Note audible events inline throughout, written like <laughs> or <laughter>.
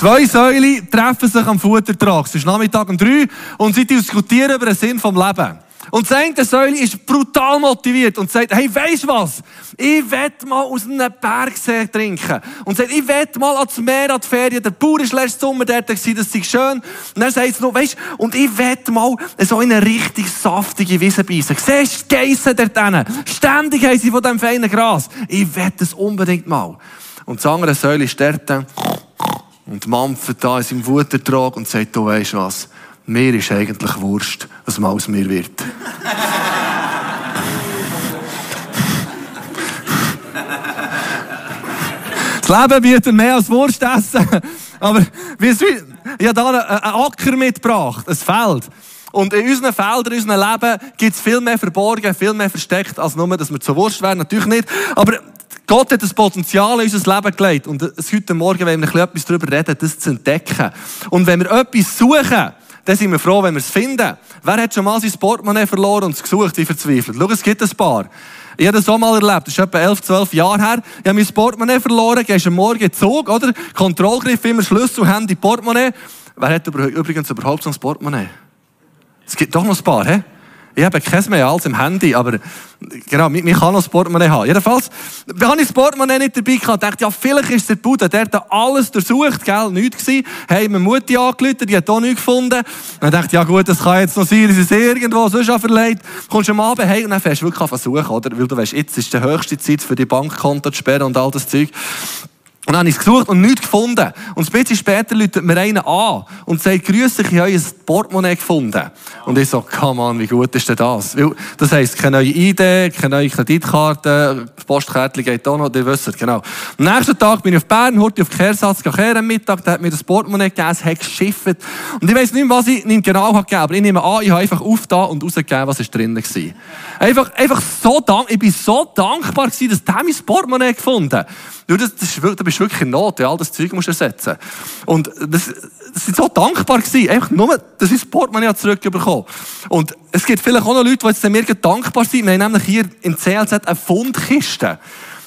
Zwei Säule treffen sich am Futtertrag. Es ist Nachmittag um drei und sie diskutieren über den Sinn vom Leben. Und das eine Säule ist brutal motiviert und sagt, hey, weisst was? Ich will mal aus einem Bergsee trinken. Und sagt, ich will mal ans Meer, an die Ferien. Der Bauer ist letzten Sommer dort, das ist schön. Und dann sagt noch, weisst, und ich will mal so in eine richtig saftige Wiese beißen. Siehst du, die Geissen dort hinten? Ständig haben sie von diesem feinen Gras. Ich will das unbedingt mal. Und das andere Säule ist dort und mampft da in seinem Futtertrag und sagt, du weisst was? Mir ist eigentlich Wurst, was mal aus mir wird. das Leben bietet mehr als Wurst essen. Aber wie, ich habe da einen Acker mitgebracht, ein Feld. Und in unseren Feldern, in unserem Leben gibt es viel mehr verborgen, viel mehr versteckt, als nur, dass wir zur Wurst werden. Natürlich nicht. Aber Gott hat das Potenzial in unser Leben gelegt. Und heute Morgen wollen wir etwas darüber reden, das zu entdecken. Und wenn wir etwas suchen, dann sind wir froh, wenn wir es finden. Wer hat schon mal sein Portemonnaie verloren und es gesucht, wie verzweifelt? Schau, es gibt ein paar. Ich habe das auch mal erlebt. Das ist etwa 11, 12 Jahre her. Ich habe mein Portemonnaie verloren, gehst am Morgen in Zug, oder? Kontrollgriff, immer Schlüssel, Handy, Portemonnaie. Wer hat übrigens überhaupt so ein Portemonnaie? Es gibt doch noch ein paar, hä? Ich habe keins mehr als im Handy, aber genau, mich kann noch das Portemonnaie haben. Jedenfalls, habe ich das Portemonnaie nicht dabei gehabt, dachte, ja, vielleicht ist der Bude, der hat alles durchsucht, gell, nichts gewesen. Hey, meine Mutti angerufen, die hat auch nichts gefunden. Dann dachte ich, ja gut, das kann jetzt noch sein, dass es irgendwo sonst verleiht. Kommst am Abend hey, und dann fährst du wirklich an versuchen, oder? Weil du weißt, jetzt ist die höchste Zeit für die Bankkonto zu sperren und all das Zeug. Und dann habe ich es gesucht und nichts gefunden. Und ein bisschen später läutet mir einer an und sagt, grüß dich, ich habe ein Portemonnaie gefunden. Und ich so, come on, wie gut ist denn das? Weil, das heisst, keine neue ID, keine neue Kreditkarte, Postkärtchen geht auch noch, ihr wisst, genau. Am nächsten Tag bin ich auf Bern, heute auf Kehrsatz gekehren am Mittag, der hat mir das Portemonnaie gegeben, es hat geschifft. Und ich weiss nicht mehr, was ich ihm genau habe gegeben, aber ich nehme an, ich habe einfach aufgetan und rausgegeben, was ist drinnen war. Einfach, einfach so dank, ich bin so dankbar gewesen, dass der mein Portemonnaie gefunden hat. Du, das, das ist, du bist wirklich in Not, ja, all das Zeug musst du ersetzen. Und das, das sind so dankbar gewesen, einfach nur, dass ich das Portemonnaie zurückbekommen Und es gibt vielleicht auch noch Leute, die jetzt mir dankbar sind. Wir haben nämlich hier im CLZ eine Fundkiste.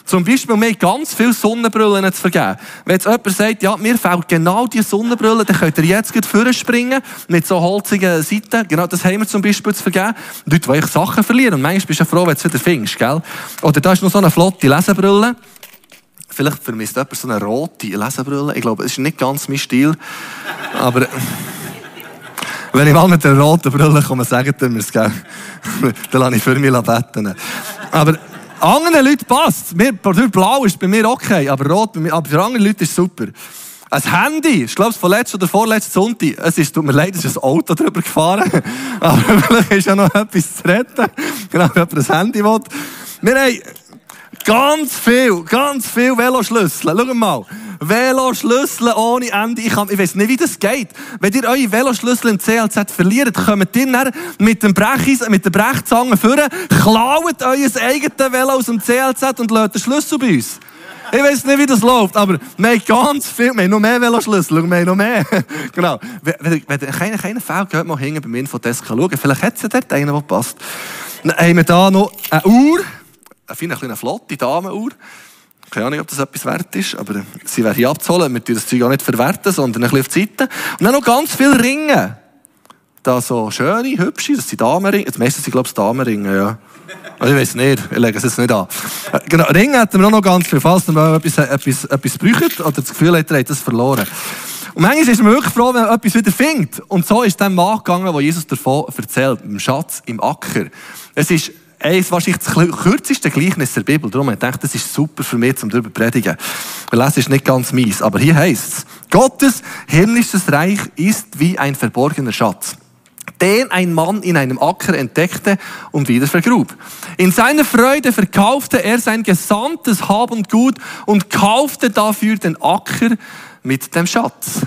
Zum Beispiel, wir haben ganz viele Sonnenbrillen zu vergeben. Wenn jetzt jemand sagt, ja, mir fehlt genau diese Sonnenbrille, dann könnt ihr jetzt gleich springen mit so holzigen Seiten. Genau, das haben wir zum Beispiel zu vergeben. Leute, die ich Sachen verlieren. Und manchmal bist du froh, wenn du es wieder findest, gell? Oder da ist noch so eine flotte Lesebrille. Vielleicht vermisst jemand so eine rote Lesebrille. Ich glaube, es ist nicht ganz mein Stil. Aber wenn ich mal mit einer roten Brille komme, sagt er mir es? Dann lasse ich für mich beten. Aber anderen Leuten passt es. Blau ist bei mir okay, aber rot bei mir, aber für andere Leute ist es super. Ein Handy, ich glaube, es von letzter oder vorletzten Sonntag, es ist, tut mir leid, es ist ein Auto drüber gefahren. <laughs> aber vielleicht ist ja noch etwas zu retten. Genau, <laughs> wenn jemand ein Handy will. Wir haben Ganz viel, ganz viel Veloschlüssel. Schau mal. Veloschlüssel ohne Ende. Ich, kann, ich weiß nicht, wie das geht. Wenn ihr eure Veloschlüssel im CLZ verliert, kommt ihr mit dem Brechis, mit der Brechzange führen, klaut euer eigenes Velo aus dem CLZ und lädt den Schlüssel bei uns. Ich weiß nicht, wie das läuft, aber wir haben ganz viel, wir haben noch mehr Veloschlüssel, wir haben noch mehr. <laughs> genau. Wenn, wenn, keiner, keiner fällt, geht mal hinten beim Infodesk schauen. Vielleicht hat es ja dort einen, der passt. Dann haben wir hier noch eine Uhr eine feine, eine flotte Damenuhr. Keine Ahnung, ob das etwas wert ist, aber sie wäre hier abzuholen. Wir tun das Zeug auch nicht verwerten, sondern ein bisschen auf die Seite. Und dann noch ganz viele Ringe. Da so schöne, hübsche, das sind Damenringe. Das meiste sind, glaube ich, Damenringe, ja. Also ich weiß nicht, ich lege es jetzt nicht an. Äh, genau, Ringe hätten wir auch noch ganz viel, falls ihr mal etwas, etwas, etwas braucht oder das Gefühl habt, ihr habt das verloren. Und manchmal ist man wirklich froh, wenn man etwas wieder findet. Und so ist dann Mann gegangen, wo Jesus davon erzählt, im Schatz im Acker. Es ist eins wahrscheinlich das kürzeste Gleichnis der Bibel. Darum habe ich gedacht, das ist super für mich, um darüber zu predigen. Weil das ist nicht ganz mies. Aber hier heißt es, Gottes himmlisches Reich ist wie ein verborgener Schatz den ein Mann in einem Acker entdeckte und wieder vergrub. In seiner Freude verkaufte er sein gesamtes Hab und Gut und kaufte dafür den Acker mit dem Schatz.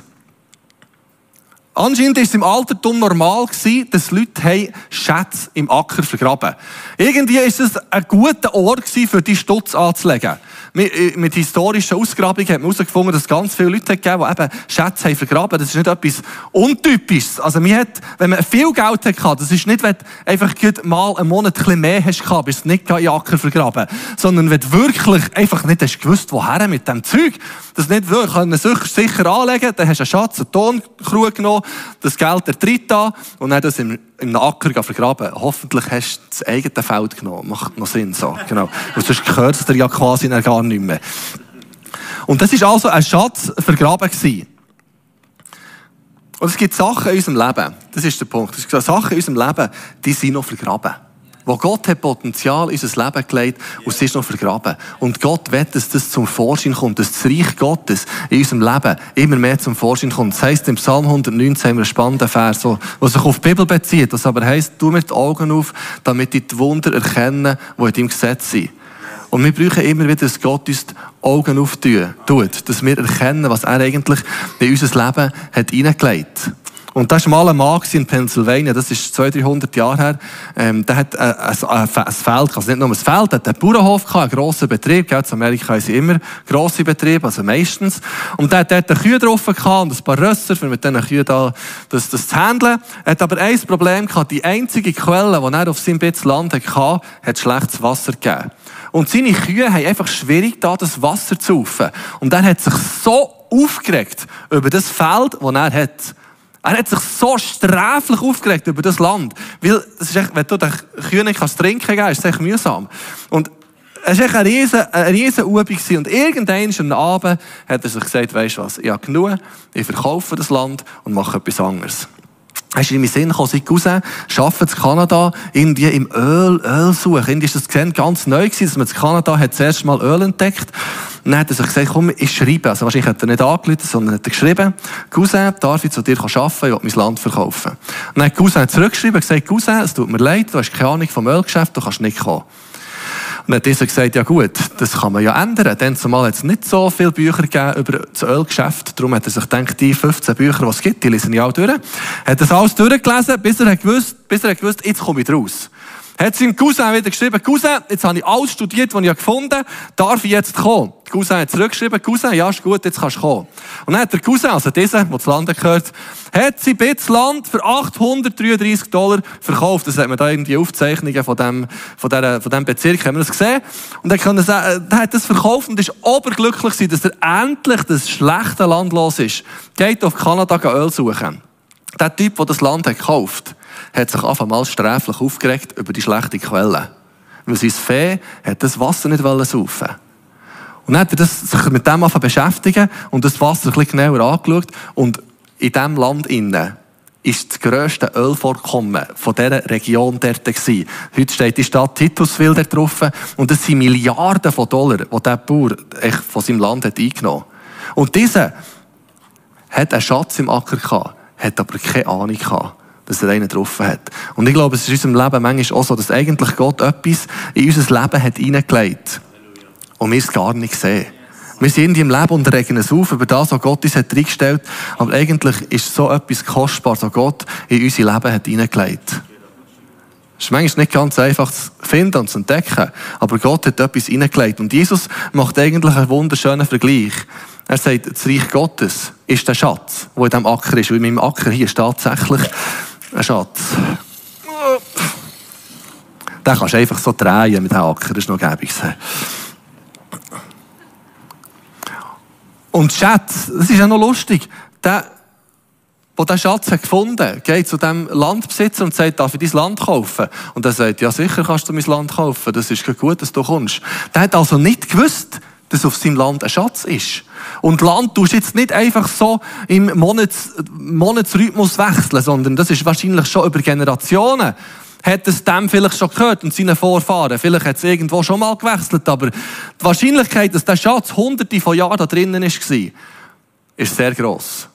Anscheinend war es im Altertum normal, dass Leute Schätze im Acker vergraben Irgendwie war es ein guter Ort, für die Stutz anzulegen. Mit historischen Ausgrabungen hat man herausgefunden, dass es ganz viele Leute gegeben die eben Schätze haben vergraben. Das ist nicht etwas Untypisches. Also, man hat, wenn man viel Geld hatte, das ist nicht, wenn du einfach mal einen Monat ein mehr hast gehabt, bist du nicht in Acker vergraben. Sondern wenn du wirklich einfach nicht hast gewusst, woher mit dem Zeug, das nicht wirklich sicher anlegen, dann hast du einen Schatz, einen Tonkrug genommen, das Geld ertritt da und dann das im, im Acker vergraben. Hoffentlich hast du das eigene Feld genommen. Macht noch Sinn, so. Genau. Und sonst gehört es dir ja quasi gar nicht mehr. Und das war also ein Schatz vergraben gewesen. Und es gibt Sachen in unserem Leben, das ist der Punkt, es gibt Sachen in unserem Leben, die sind noch vergraben. Wo Gott hat Potenzial in unser Leben gelegt und es ist noch vergraben. Und Gott will, dass das zum Vorschein kommt, dass das Reich Gottes in unserem Leben immer mehr zum Vorschein kommt. Das heisst, im Psalm 119 haben wir einen spannenden Vers, der sich auf die Bibel bezieht, das aber heisst, tu mir die Augen auf, damit ich die Wunder erkenne, die in deinem Gesetz sind. Und wir brauchen immer wieder, dass Gott uns die Augen auftut, dass wir erkennen, was er eigentlich in unser Leben hat hineingelegt hat. Und das war mal ein Mann in Pennsylvania, das ist 200, 300 Jahre her. Ähm, der hat äh, ein, ein, ein Feld, also nicht nur ein Feld, hat einen Bauernhof gehabt, einen grossen Betrieb. Gell? In Amerika haben sie immer grosse Betriebe, also meistens. Und der hat dort eine Kühe drauf gehabt und ein paar Rösser, für mit diesen Kühen da, das, das zu handeln. Er hat aber ein Problem gehabt. Die einzige Quelle, die er auf seinem bisschen Land hatte, hat schlechtes Wasser gegeben. Und seine Kühe haben einfach schwierig, da das Wasser zu saufen. Und er hat sich so aufgeregt über das Feld, das er hat. Er hat sich so sträflich aufgeregt über das Land. Weil, das ist echt, wenn du den Kühen kannst trinken kannst, ist es echt mühsam. Und es war eine riesen, eine riesen Übung. Und irgendwann am Abend hat er sich gesagt, weisst du was, ich habe genug, ich verkaufe das Land und mache etwas anderes. Hast du in meinen Sinn gekommen, seit raus, arbeiten in Kanada, irgendwie im Öl, Öl suchen. Irgendwie ist das ganz neu gewesen, dass man in Kanada hat zuerst mal Öl entdeckt. Dann hat er sich gesagt, komm, ich schreibe. Also wahrscheinlich hat er nicht angerufen, sondern hat er geschrieben, Cousin, darf ich zu dir arbeiten, ich will mein Land verkaufen. Und dann hat Cousin zurückgeschrieben und gesagt, Cousin, es tut mir leid, du hast keine Ahnung vom Ölgeschäft, du kannst nicht kommen. Dann hat dieser gesagt, ja gut, das kann man ja ändern. Denn zumal hat es nicht so viele Bücher gegeben über das Ölgeschäft. Darum hat er sich gedacht, die 15 Bücher, die es gibt, die lesen ja auch durch. Hat das alles durchgelesen, bis er gewusst, bis er gewusst, jetzt komme ich raus. Hat seinem Cousin wieder geschrieben, Cousin, jetzt habe ich alles studiert, was ich gefunden habe, darf ich jetzt kommen? Der Cousin hat zurückgeschrieben, Cousin, ja, ist gut, jetzt kannst du kommen. Und dann hat der Cousin, also dieser, der zu Lande gehört, hat sein bisschen Land für 833 Dollar verkauft. Das hat man da irgendwie Aufzeichnungen von dem, von der, von dem Bezirk, haben wir das gesehen. Und er kann sagen, er hat das verkauft und ist oberglücklich gewesen, dass er endlich das schlechte Land los ist. Geht auf Kanada Öl suchen. Der Typ, der das Land hat gekauft, hat sich einmal sträflich aufgeregt über die schlechte Quelle. Weil sein Fee hat das Wasser nicht saufen Und dann hat er das, sich mit dem beschäftigen und das Wasser ein bisschen genauer angeschaut. Und in diesem Land innen ist das grösste Ölvorkommen von dieser Region dort gewesen. Heute steht die Stadt Titusville dort drauf. Und das sind Milliarden von Dollar, die dieser Bauer von seinem Land hat eingenommen Und dieser hat einen Schatz im Acker gehabt, hat aber keine Ahnung gehabt dass er einen getroffen hat. Und ich glaube, es ist in unserem Leben manchmal auch so, dass eigentlich Gott etwas in unser Leben hat hineingelegt. Und wir es gar nicht sehen. Wir sind irgendwie im Leben und regen es auf über das, was Gott uns hat reingestellt. Aber eigentlich ist so etwas Kostbares, was Gott in unser Leben hat hineingelegt. Es ist manchmal nicht ganz einfach zu finden und zu entdecken. Aber Gott hat etwas hineingelegt. Und Jesus macht eigentlich einen wunderschönen Vergleich. Er sagt, das Reich Gottes ist der Schatz, der in diesem Acker ist. Weil in meinem Acker hier ist tatsächlich ein Schatz. Den kannst du einfach so drehen mit dem Acker, das ist noch gäbig. Und Schatz, das ist ja noch lustig. Der, der diesen Schatz hat gefunden geht zu dem Landbesitzer und sagt, darf ich dein Land kaufen? Und er sagt, ja sicher kannst du mein Land kaufen, das ist gut, dass du kommst. Der hat also nicht gewusst, dass auf seinem Land ein Schatz ist. Und Land tust du jetzt nicht einfach so im Monats, Monatsrhythmus wechseln, sondern das ist wahrscheinlich schon über Generationen. Hat es dem vielleicht schon gehört und seinen Vorfahren. Vielleicht hat es irgendwo schon mal gewechselt, aber die Wahrscheinlichkeit, dass der Schatz hunderte von Jahren da drinnen war, ist sehr gross.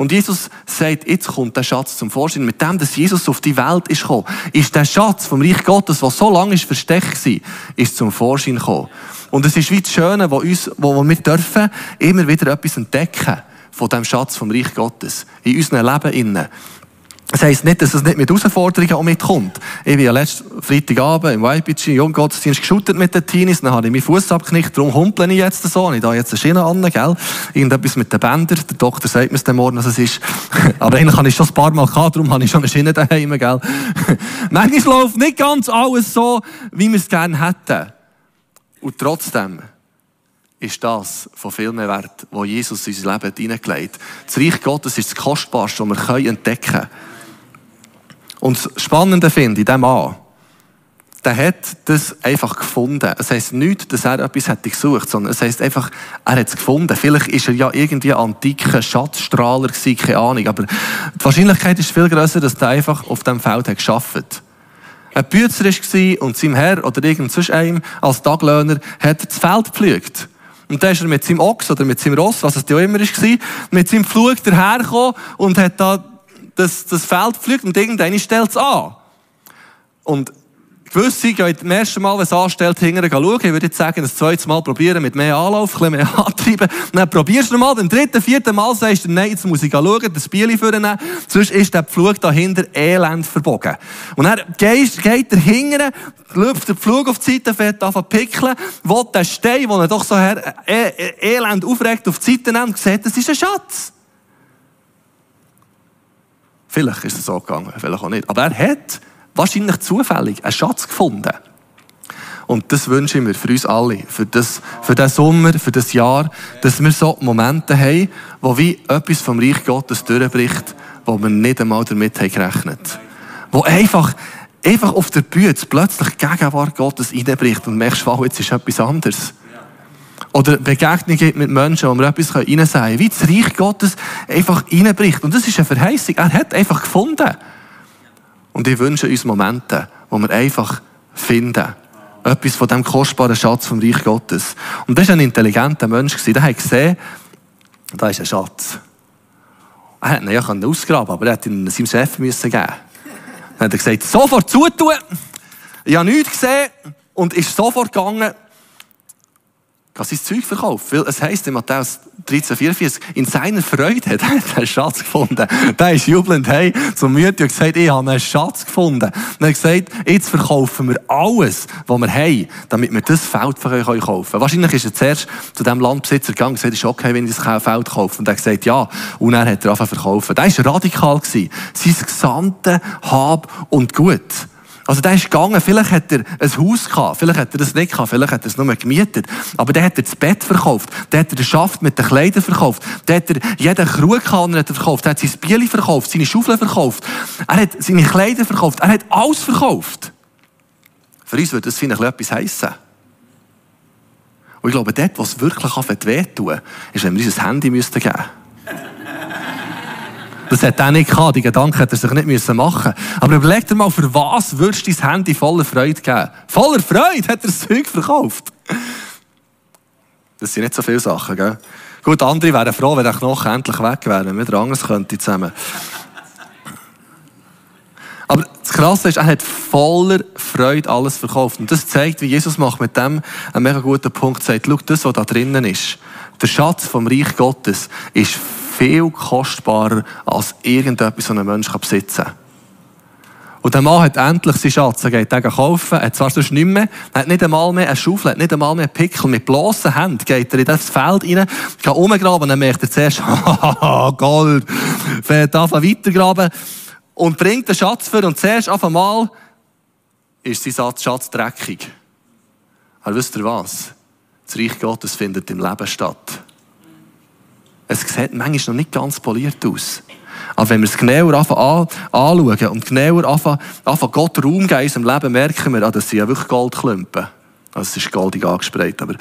Und Jesus sagt, jetzt kommt der Schatz zum Vorschein. Mit dem, dass Jesus auf die Welt ist gekommen, ist der Schatz vom Reich Gottes, der so lange versteckt war, ist zum Vorschein gekommen. Und es ist wie das Schöne, wo, uns, wo wir dürfen immer wieder etwas entdecken von dem Schatz vom Reich Gottes. In unserem Leben innen. Das heisst nicht, dass es nicht mit Herausforderungen auch mitkommt. Ich bin ja letzten Freitagabend im YPG Junggottesdienst geschüttet mit den Teenies, dann habe ich meinen Fuß abgeknickt, darum humpel ich jetzt so. Ich da jetzt eine Schiene an, gell? Irgendetwas mit den Bändern. Der Doktor sagt mir es dann morgen, was es ist. <laughs> Aber eigentlich habe ich schon ein paar Mal gehabt, darum habe ich schon eine Schiene daheim, gell? <laughs> Manchmal läuft nicht ganz alles so, wie wir es gerne hätten. Und trotzdem ist das von viel mehr wert, wo Jesus in unser Leben hineingelegt hat. Das Reich Gottes ist das Kostbarste, was wir entdecken können. Und das Spannende finde ich, der Mann, der hat das einfach gefunden. Es heisst nicht, dass er etwas hätte gesucht, sondern es heisst einfach, er hat es gefunden. Vielleicht ist er ja irgendwie ein antiker Schatzstrahler gewesen, keine Ahnung. Aber die Wahrscheinlichkeit ist viel größer, dass er einfach auf diesem Feld hat geschafft. Ein Bützer war und sein Herr oder irgend sonst einem als Taglöhner hat das Feld gepflügt. Und dann ist er mit seinem Ochs oder mit seinem Ross, was es ja immer war, mit seinem Flug dahergekommen und hat da das, das Feld pflügt und irgendeine stellt es an. Und Gewisse gehen beim ersten Mal, wenn es anstellt, hinterher schauen. Ich würde jetzt sagen, das zweite Mal probieren mit mehr Anlauf, ein bisschen mehr <laughs> antreiben. dann probierst du mal, beim dritten, vierten Mal sagst du, nein, jetzt muss ich schauen, das Bieli vornehmen. Sonst ist der Pflug dahinter elend verbogen. Und dann geht, geht er hinterher, läuft der Pflug auf die Seite, fährt an pickeln, will den Stein, den er doch so her, äh, äh, elend aufregt, auf die Seite nimmt sieht, das ist ein Schatz. Vielleicht ist es so gegangen, vielleicht auch nicht. Aber er hat wahrscheinlich zufällig einen Schatz gefunden. Und das wünsche ich mir für uns alle, für, das, für den Sommer, für das Jahr, dass wir so Momente haben, wo wie etwas vom Reich Gottes durchbricht, wo wir nicht einmal damit haben gerechnet Wo einfach, einfach auf der Bühne plötzlich die Gegenwart Gottes reinbricht und merkst, wow, jetzt ist etwas anderes. Oder Begegnungen mit Menschen, wo wir etwas rein sagen können. Wie das Reich Gottes einfach reinbricht. Und das ist eine Verheißung. Er hat einfach gefunden. Und ich wünsche uns Momente, wo wir einfach finden. Etwas von dem kostbaren Schatz vom Reich Gottes. Und das war ein intelligenter Mensch. Der hat gesehen, da ist ein Schatz. Er hätte ihn ja ausgraben aber er hätte ihn seinem Chef müssen geben. Dann hat er gesagt, sofort zutun. Ich habe nichts gesehen und ist sofort gegangen kann sein Zeug verkauft. Weil es heisst in Matthäus 13, 44, in seiner Freude hat er einen Schatz gefunden. Der ist jubelnd hey, zum Mütti und gesagt, ich habe einen Schatz gefunden. Und er hat gesagt, jetzt verkaufen wir alles, was wir haben, damit wir das Feld für euch kaufen können. Wahrscheinlich ist er zuerst zu dem Landbesitzer gegangen und gesagt, es ist okay, wenn ich das Feld kaufe. Und er hat gesagt, ja. Und er hat er angefangen verkaufen. Der war radikal. Sein gesamte Hab und Gut. Also der ist gegangen, vielleicht hat er ein Haus gehabt, vielleicht hat er das nicht gehabt, vielleicht hat er es nur gemietet. Aber der hat er das Bett verkauft, der hat er den Schaft mit den Kleidern verkauft, der hat er jeden Krugkanner verkauft, der hat sein Bieli verkauft, seine Schaufel verkauft, er hat seine Kleider verkauft, er hat alles verkauft. Für uns würde das vielleicht etwas heissen. Und ich glaube, dort, wo es wirklich wehtun ist, wenn wir uns ein Handy geben müssten. Das hat er nicht gehabt. Die Gedanken hätte er sich nicht müssen machen Aber überleg dir mal, für was würdest du dein Handy voller Freude geben? Voller Freude hat er das Zeug verkauft. Das sind nicht so viele Sachen, gell? Gut, andere wären froh, wenn der Knochen endlich weg wäre, wenn wir anders könnte zusammen. Aber das Krasse ist, er hat voller Freude alles verkauft. Und das zeigt, wie Jesus macht mit dem einen mega guten Punkt. Er sagt, schau, das, was da drinnen ist, der Schatz vom Reich Gottes, ist viel kostbarer als irgendetwas, was ein Mensch besitzen kann. Und der Mann hat endlich seinen Schatz, er geht den kaufen, er hat zwar sonst nicht mehr, er hat nicht einmal mehr eine Schaufel, hat nicht einmal mehr einen Pickel, mit bloßen Händen geht er in das Feld rein, geht umgraben, dann merkt er zuerst, <laughs> Gold, fährt an, weitergraben und bringt den Schatz für und zuerst auf einmal ist sein Schatz dreckig. Aber wisst ihr was? Das Reich Gottes findet im Leben statt. Es sieht manchmal noch nicht ganz poliert aus. Aber wenn wir es genauer anschauen und genauer anfangen, Gott Raum geben in unserem Leben, merken wir, ah, das sind ja wirklich Goldklumpen. Also es ist goldig angesprayt, aber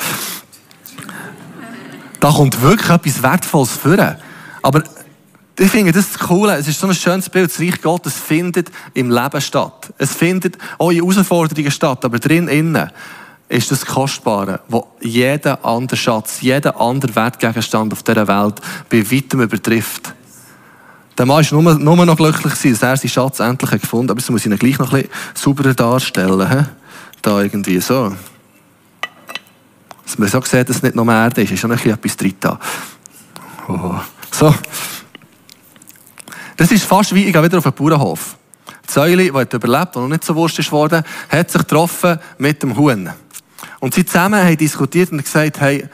da kommt wirklich etwas Wertvolles vor. Aber ich finde das cool. Es ist so ein schönes Bild. Das Reich Gottes findet im Leben statt. Es findet auch in Herausforderungen statt, aber drin innen ist das Kostbare, wo jeder andere Schatz, jeder andere Wertgegenstand auf dieser Welt bei weitem übertrifft. Der Mann ist nur, nur noch glücklich dass er seinen Schatz endlich gefunden hat. Aber das muss ich ihn gleich noch ein bisschen sauberer darstellen. He? Da irgendwie so. Dass man so sieht, dass es nicht mehr Erde ist, ist schon ein bisschen etwas drin da. Oh. So. Das ist fast wie, ich gehe wieder auf einen Bauernhof. Die Säule, die überlebt, die noch nicht so wurscht ist worden, hat sich getroffen mit dem Huhn. Und sie zusammen haben diskutiert und gesagt, hey,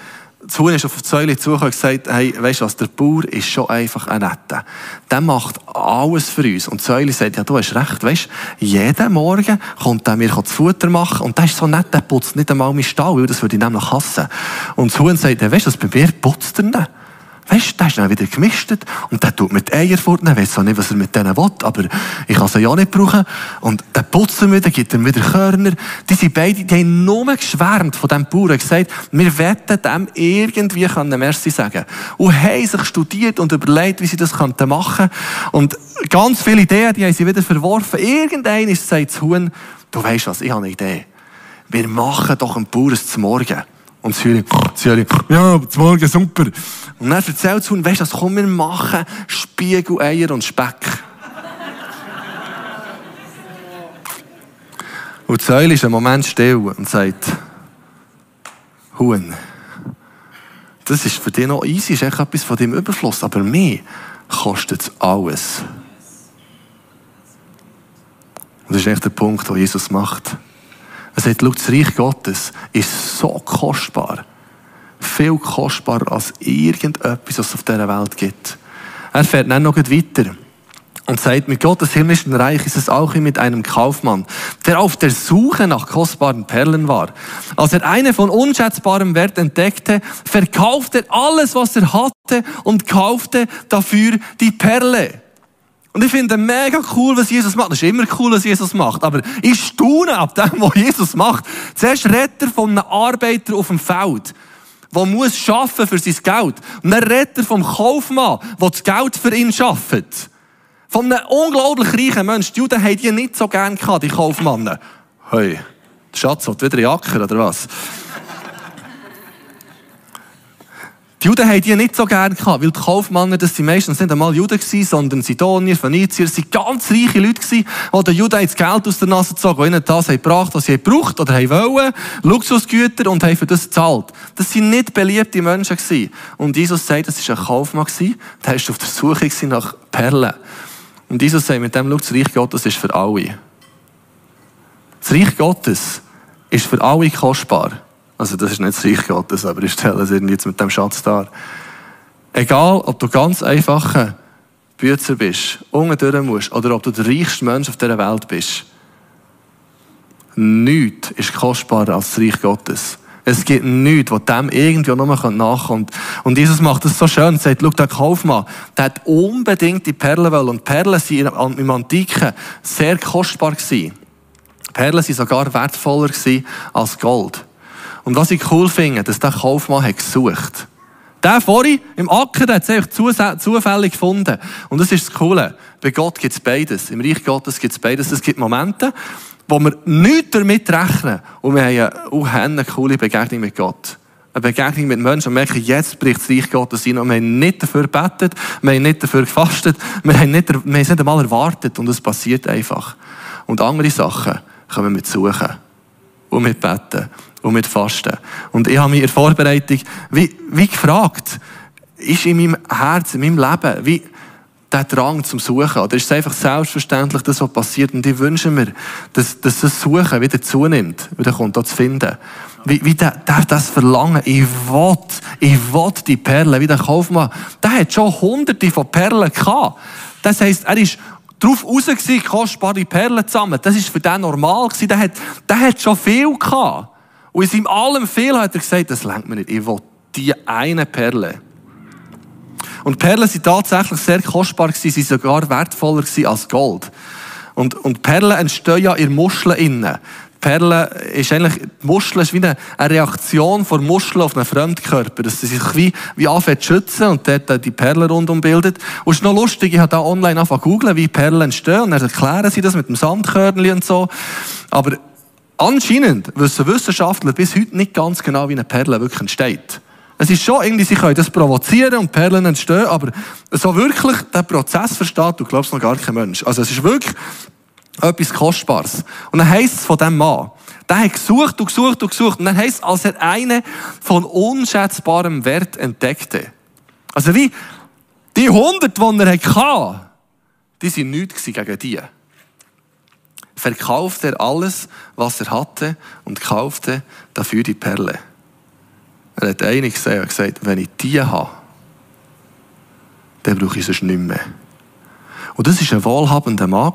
das Huhn ist auf die Säule zugekommen und gesagt, hey, weisst du was, der Bauer ist schon einfach ein Netter. Der macht alles für uns. Und die Säule sagt, ja, du hast recht, weisst jeden Morgen kommt er mir das Futter machen und der ist so nett, der putzt nicht einmal meinen Stall, weil das würde ich nämlich hassen. Und das Huhn sagt, weisst du was, bei mir putzt er nicht. Weißt du, der ist dann wieder gemischt und der tut mit Eier fortnehmen. Ich weiß auch nicht, was er mit denen will, aber ich kann sie ja nicht brauchen. Und der putzt er wieder, gibt ihm wieder Körner. Die sind beide, die haben nur geschwärmt von diesem Bauern gesagt, wir werden dem irgendwie können Merci sagen. Und haben sich studiert und überlegt, wie sie das könnten machen. Und ganz viele Ideen, die haben sie wieder verworfen. Irgendein ist, sagt das Huhn, du weißt was, ich habe eine Idee. Wir machen doch einen Bauern zum Morgen. Und Zürich, Zürich, ja, zum Morgen super. Und dann erzählt es Huhn, weißt du, was kommen wir machen? Spiegeleier und Speck. und die Säule ist einen Moment still und sagt, Huhn, das ist für dich noch easy, ist echt etwas von deinem Überfluss, aber mir kostet es alles. Und das ist echt der Punkt, den Jesus macht. Er sagt, schau, das Reich Gottes ist so kostbar. Viel kostbarer als irgendetwas, was es auf dieser Welt gibt. Er fährt dann noch weiter und sagt, mit Gottes himmlischen Reich ist es auch wie mit einem Kaufmann, der auf der Suche nach kostbaren Perlen war. Als er eine von unschätzbarem Wert entdeckte, verkaufte er alles, was er hatte und kaufte dafür die Perle. Und ich finde mega cool, was Jesus macht. Das ist immer cool, was Jesus macht. Aber ich staune ab dem, <laughs> was Jesus macht. Zuerst redet er von einem Arbeiter auf dem Feld, der muss schaffen für sein Geld. Und dann redet er vom Kaufmann, der das Geld für ihn schafft. Von einem unglaublich reichen Menschen. Die Juden haben die nicht so gern gehabt, die Kaufmannen. Hey, der Schatz hat wieder Jacker, oder was? Die Juden haben die nicht so gern gehabt, weil die Kaufmänner, das sind meistens nicht einmal Juden gewesen, sondern Sidonier, Phönizier, sind ganz reiche Leute gewesen, die den Juden das Geld aus der Nase gezogen die ihnen das haben gebracht, was sie gebraucht oder haben wollen, Luxusgüter und haben für das gezahlt. Das sind nicht beliebte Menschen gewesen. Und Jesus sagt, das war ein Kaufmann gewesen, der war auf der Suche nach Perlen. Und Jesus sagt, mit dem, schau, das Reich Gottes ist für alle. Das Reich Gottes ist für alle kostbar. Also das ist nicht das Reich Gottes, aber ich stelle es irgendwie jetzt mit dem Schatz dar. Egal, ob du ganz einfacher Bützer bist, unten musst, oder ob du der reichste Mensch auf dieser Welt bist. Nichts ist kostbarer als das Reich Gottes. Es gibt nichts, was dem irgendwie noch mal nachkommt. Und Jesus macht das so schön, sagt, schau, der Kaufmann, der hat unbedingt die Perlen wollen. Und Perlen sind im Antiken sehr kostbar. Perlen sind sogar wertvoller als Gold. Und was ich cool finde, dass der Kaufmann hat gesucht. Der vorhin im Acker, der hat es zufällig gefunden. Und das ist das Coole. Bei Gott gibt es beides. Im Reich Gottes gibt es beides. Es gibt Momente, wo wir nichts damit rechnen. Und wir haben eine, eine coole Begegnung mit Gott. Eine Begegnung mit Menschen und merken, jetzt bricht das Reich Gottes ein. Und wir haben nicht dafür gebetet, wir haben nicht dafür gefastet, wir haben, nicht, wir haben es nicht einmal erwartet. Und es passiert einfach. Und andere Sachen können wir mit suchen und mit beten und mit Fasten. Und ich habe mich in der Vorbereitung wie, wie gefragt, ist in meinem Herzen, in meinem Leben, wie der Drang zum Suchen? Oder ist es einfach selbstverständlich das, was passiert? Und ich wünsche mir, dass, dass das Suchen wieder zunimmt, wieder kommt, das zu finden. Wie, wie der, der das Verlangen, ich will, ich will die Perlen, wie der Kaufmann, der hat schon hunderte von Perlen gehabt. Das heisst, er ist drauf raus gewesen, kostbare Perlen zusammen. Das ist für den normal gewesen. Der hat, der hat schon viel gehabt. Und in seinem allem viel hat er gesagt, das lenkt mir nicht. Ich will die eine Perle. Und Perlen sind tatsächlich sehr kostbar gewesen, sie sind sogar wertvoller gewesen als Gold. Und, und Perlen entstehen ja in Muscheln innen. Perlen ist eigentlich, die Muschel ist wie eine, eine Reaktion von Muscheln auf einen Fremdkörper, dass sie sich wie, wie anfängt zu schützen und dort die Perlen rundum bildet. Und es ist noch lustig, ich habe da online angefangen zu googeln, wie Perlen entstehen und dann erklären sie das mit dem Sandkörnchen und so. Aber Anscheinend wissen Wissenschaftler bis heute nicht ganz genau, wie eine Perle wirklich entsteht. Es ist schon irgendwie, sie können das provozieren und Perlen entstehen, aber so wirklich den Prozess versteht, du glaubst noch gar kein Mensch. Also es ist wirklich etwas Kostbares. Und dann heisst es von dem Mann, der hat gesucht und gesucht und gesucht. Und dann heisst es, als er eine von unschätzbarem Wert entdeckte. Also wie die hundert, die er hatte, die sind nichts gegen die. Verkaufte er alles, was er hatte, und kaufte dafür die Perle. Er hat einig gesehen und gesagt, wenn ich die habe, dann brauche ich es nicht mehr. Und das war ein wohlhabender Mann.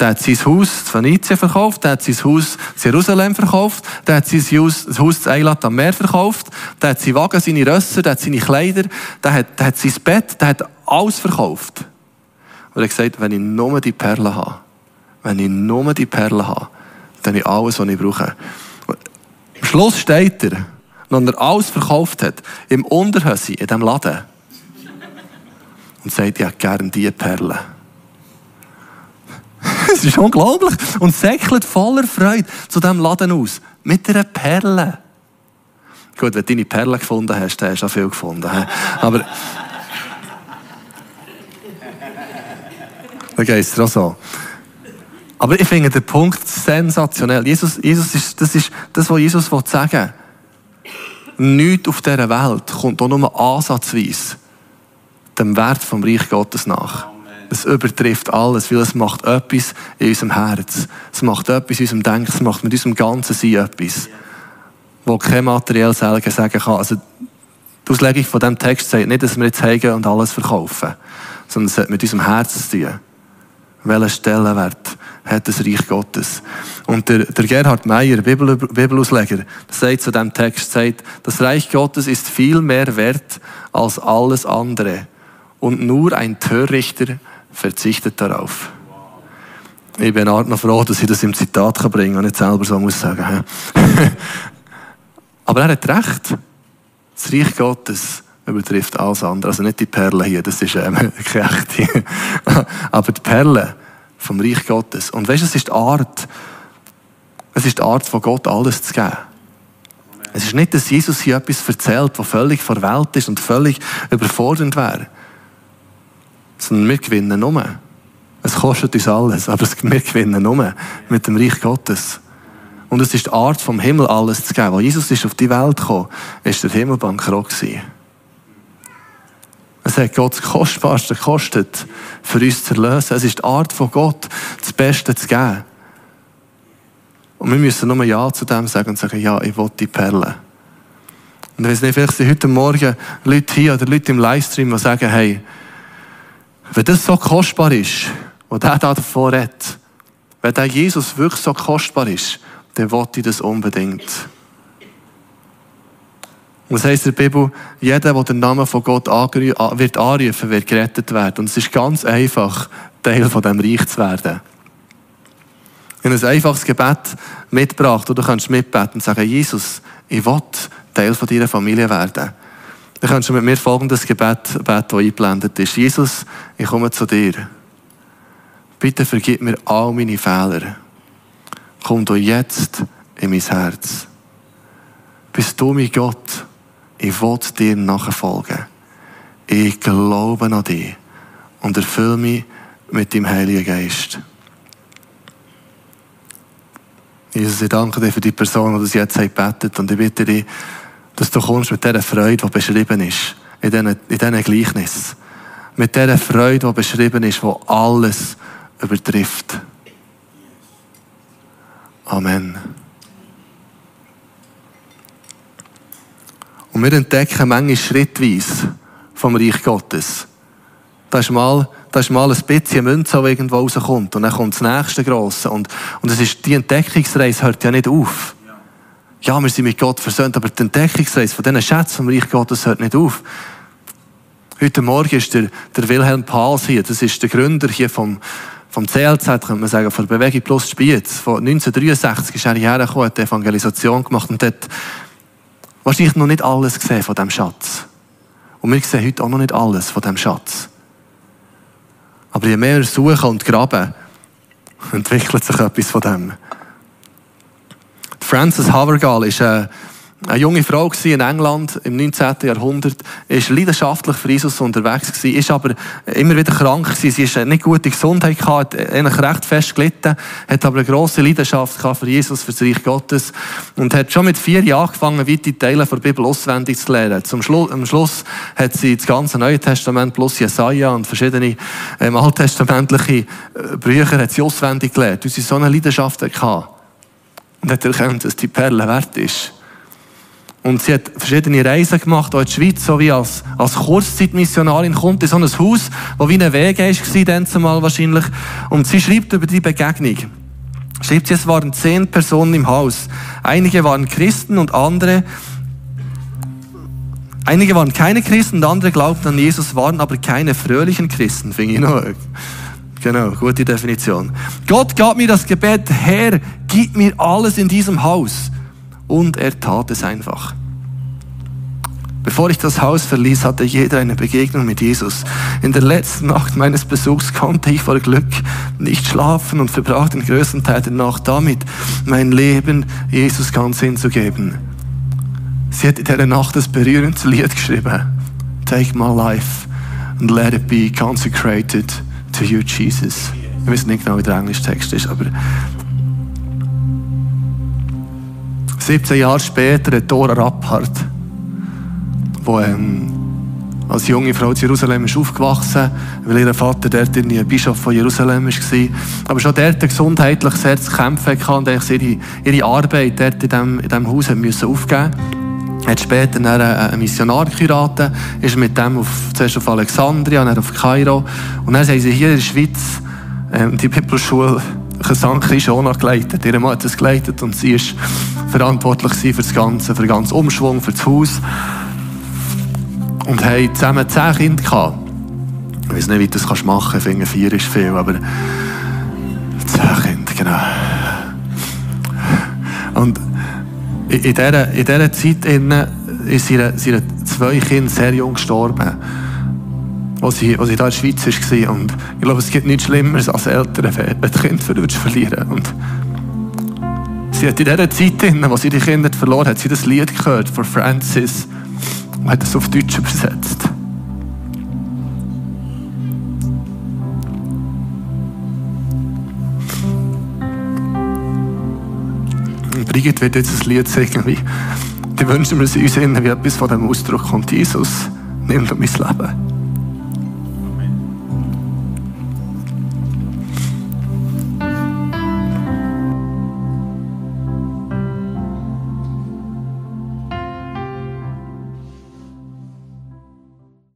Der hat sein Haus zu Venetien verkauft, der hat sein Haus zu Jerusalem verkauft, der hat sein Haus, Haus zu Eilat am Meer verkauft, der hat seinen Wagen, seine Rösser, der hat seine Kleider, der hat, der hat sein Bett, der hat alles verkauft. Und er hat gesagt, wenn ich nur die Perlen habe, wenn ich nur die Perlen habe, dann habe ich alles, was ich brauche. Am Schluss steht er, wenn er alles verkauft hat, im Unterhösi, in diesem Laden, und sagt, ich hätte gerne diese Perlen. <laughs> Es ist unglaublich. Und säckelt voller Freude zu diesem Laden aus. Mit einer Perle. Gut, wenn du deine Perle gefunden hast, dann hast du auch viel gefunden. Aber. <laughs> dann geht es dir auch so. Aber ich finde den Punkt sensationell. Jesus, Jesus ist, das ist das, was Jesus sagen will. Nichts auf dieser Welt kommt auch nur ansatzweise dem Wert vom Reich Gottes nach. Es übertrifft alles, weil es macht etwas in unserem Herz. Es macht etwas in unserem Denken, es macht mit unserem ganzen Sein etwas, wo kein materiell selber sagen kann. Also, die Auslegung von diesem Text sagt nicht, dass wir jetzt hegen und alles verkaufen, sondern es hat mit unserem Herzen zu tun. Welchen Stellenwert hat das Reich Gottes? Und der, der Gerhard Meyer, Bibel, Bibelausleger, sagt zu diesem Text, sagt, das Reich Gottes ist viel mehr wert als alles andere. Und nur ein Törichter verzichtet darauf. Ich bin auch noch froh, dass ich das im Zitat bringen kann und nicht selber so muss sagen. <laughs> Aber er hat recht. Das Reich Gottes übertrifft alles andere. Also nicht die Perle hier, das ist ähm, <laughs> keine echte. Aber die Perle vom Reich Gottes. Und weißt du, es ist die Art, es ist die Art von Gott, alles zu geben. Es ist nicht, dass Jesus hier etwas erzählt, was völlig vor ist und völlig überfordernd wäre. Sondern wir gewinnen nur. Es kostet uns alles, aber wir gewinnen nur mit dem Reich Gottes. Und es ist die Art vom Himmel alles zu geben. Als Jesus ist auf die Welt gekommen, ist der Himmel bankrott gewesen. Es hat Gott das Kostbarste gekostet, für uns zu erlösen. Es ist die Art von Gott, das Beste zu geben. Und wir müssen nur Ja zu dem sagen und sagen, ja, ich will die Perle. Und ich weiß nicht, vielleicht sind heute Morgen Leute hier oder Leute im Livestream, die sagen, hey, wenn das so kostbar ist, was der da davor redet, wenn der Jesus wirklich so kostbar ist, dann wollte ich das unbedingt. Und es heisst in der Bibel, jeder, der den Namen von Gott wird anrufen, wird gerettet werden. Und es ist ganz einfach, Teil von dem Reich zu werden. Ich habe ein einfaches Gebet mitgebracht, oder du kannst mitbeten und sagen, Jesus, ich will Teil von deiner Familie werden. Dann kannst du mit mir folgendes Gebet beten, das eingeblendet ist. Jesus, ich komme zu dir. Bitte vergib mir all meine Fehler. Komm du jetzt in mein Herz. Bist du mein Gott? Ich will dir nachfolgen. Ich glaube an dich und erfülle mich mit dem Heiligen Geist. Jesus, ich danke dir für die Person, die das jetzt betet und ich bitte dich, dass du kommst mit dieser Freude, die beschrieben ist, in diesen, in diesen Gleichnis. Mit dieser Freude, die beschrieben ist, die alles übertrifft. Amen. Und wir entdecken manchmal schrittweise vom Reich Gottes. Da ist mal, da ist mal ein bisschen Münze, die irgendwo rauskommt. Und dann kommt das nächste Grosse. Und, und es ist, die Entdeckungsreise hört ja nicht auf ja, wir sind mit Gott versöhnt, aber die Entdeckungsreise von diesen Schätzen vom Reich Gottes hört nicht auf. Heute Morgen ist der, der Wilhelm Pals hier, das ist der Gründer hier vom, vom CLZ, könnte man sagen, von Bewegung Plus Spiez. Von 1963 ist er hierher gekommen, hat Evangelisation gemacht und hat wahrscheinlich noch nicht alles gesehen von diesem Schatz. Und wir sehen heute auch noch nicht alles von diesem Schatz. Aber je mehr wir suchen und graben, entwickelt sich etwas von dem. Francis Havergal ist ein, eine junge Frau in England im 19. Jahrhundert, ist leidenschaftlich für Jesus unterwegs gewesen, ist aber immer wieder krank gewesen. Sie ist nicht gute Gesundheit gehabt, hat eigentlich recht fest gelitten, hat aber eine grosse Leidenschaft gehabt für Jesus, für das Reich Gottes und hat schon mit vier Jahren angefangen, weite Teile der Bibel auswendig zu lernen. Zum Schluss, am Schluss hat sie das ganze Neue Testament plus Jesaja und verschiedene ähm, alttestamentliche äh, Bücher hat sie auswendig gelernt, weil sie so eine Leidenschaft hatte. Und hat erkannt, dass die Perle wert ist. Und sie hat verschiedene Reisen gemacht, auch in die Schweiz, so wie als, als Kurzzeitmissionarin, kommt in so ein Haus, wo wie ein Weg war, dann zumal wahrscheinlich. Und sie schreibt über die Begegnung. Schreibt sie, es waren zehn Personen im Haus. Einige waren Christen und andere, einige waren keine Christen und andere glaubten an Jesus, waren aber keine fröhlichen Christen, finde ich noch. Genau, gute Definition. Gott gab mir das Gebet, Herr, gib mir alles in diesem Haus. Und er tat es einfach. Bevor ich das Haus verließ, hatte jeder eine Begegnung mit Jesus. In der letzten Nacht meines Besuchs konnte ich vor Glück nicht schlafen und verbrach den größten Teil der Nacht damit, mein Leben Jesus ganz hinzugeben. Sie hat in dieser Nacht das berührende Lied geschrieben. Take my life and let it be consecrated to you, Jesus. Ich weiß nicht genau, wie der englische Text ist, aber 17 Jahre später Dora Rappard, wo ähm, als junge Frau in Jerusalem ist aufgewachsen, weil ihr Vater dort ein Bischof von Jerusalem war. Aber schon dort gesundheitlich sehr zu kämpfen hatte und ihre, ihre Arbeit dort in diesem, in diesem Haus müssen aufgeben hat später einen, einen Missionar geheiratet, ist mit dem auf, zuerst auf Alexandria, dann auf Kairo. Und dann haben sie hier in der Schweiz ähm, die Bibelschule St. Krishona geleitet. Ihre Mann hat das geleitet und sie ist verantwortlich für das Ganze, für den ganzen Umschwung, für das Haus. Und haben zusammen zehn Kinder gehabt. Ich weiß nicht, wie du das machen kannst. Ich finde, vier ist viel, aber zehn Kinder, genau. Und in dieser, in dieser Zeit ist ihre, ihre zwei Kinder sehr jung gestorben. Als sie, als sie da in der Schweiz war. Und ich glaube, es gibt nichts Schlimmeres als Eltern, wenn du Kind verlieren und Sie hat in dieser Zeit, in wo sie die Kinder verloren hat, sie das Lied gehört von Francis und hat es auf Deutsch übersetzt. Und Brigitte wird jetzt das Lied singen, wie die wünschen wir uns wie etwas von dem Ausdruck kommt. Jesus, nimm mein Leben.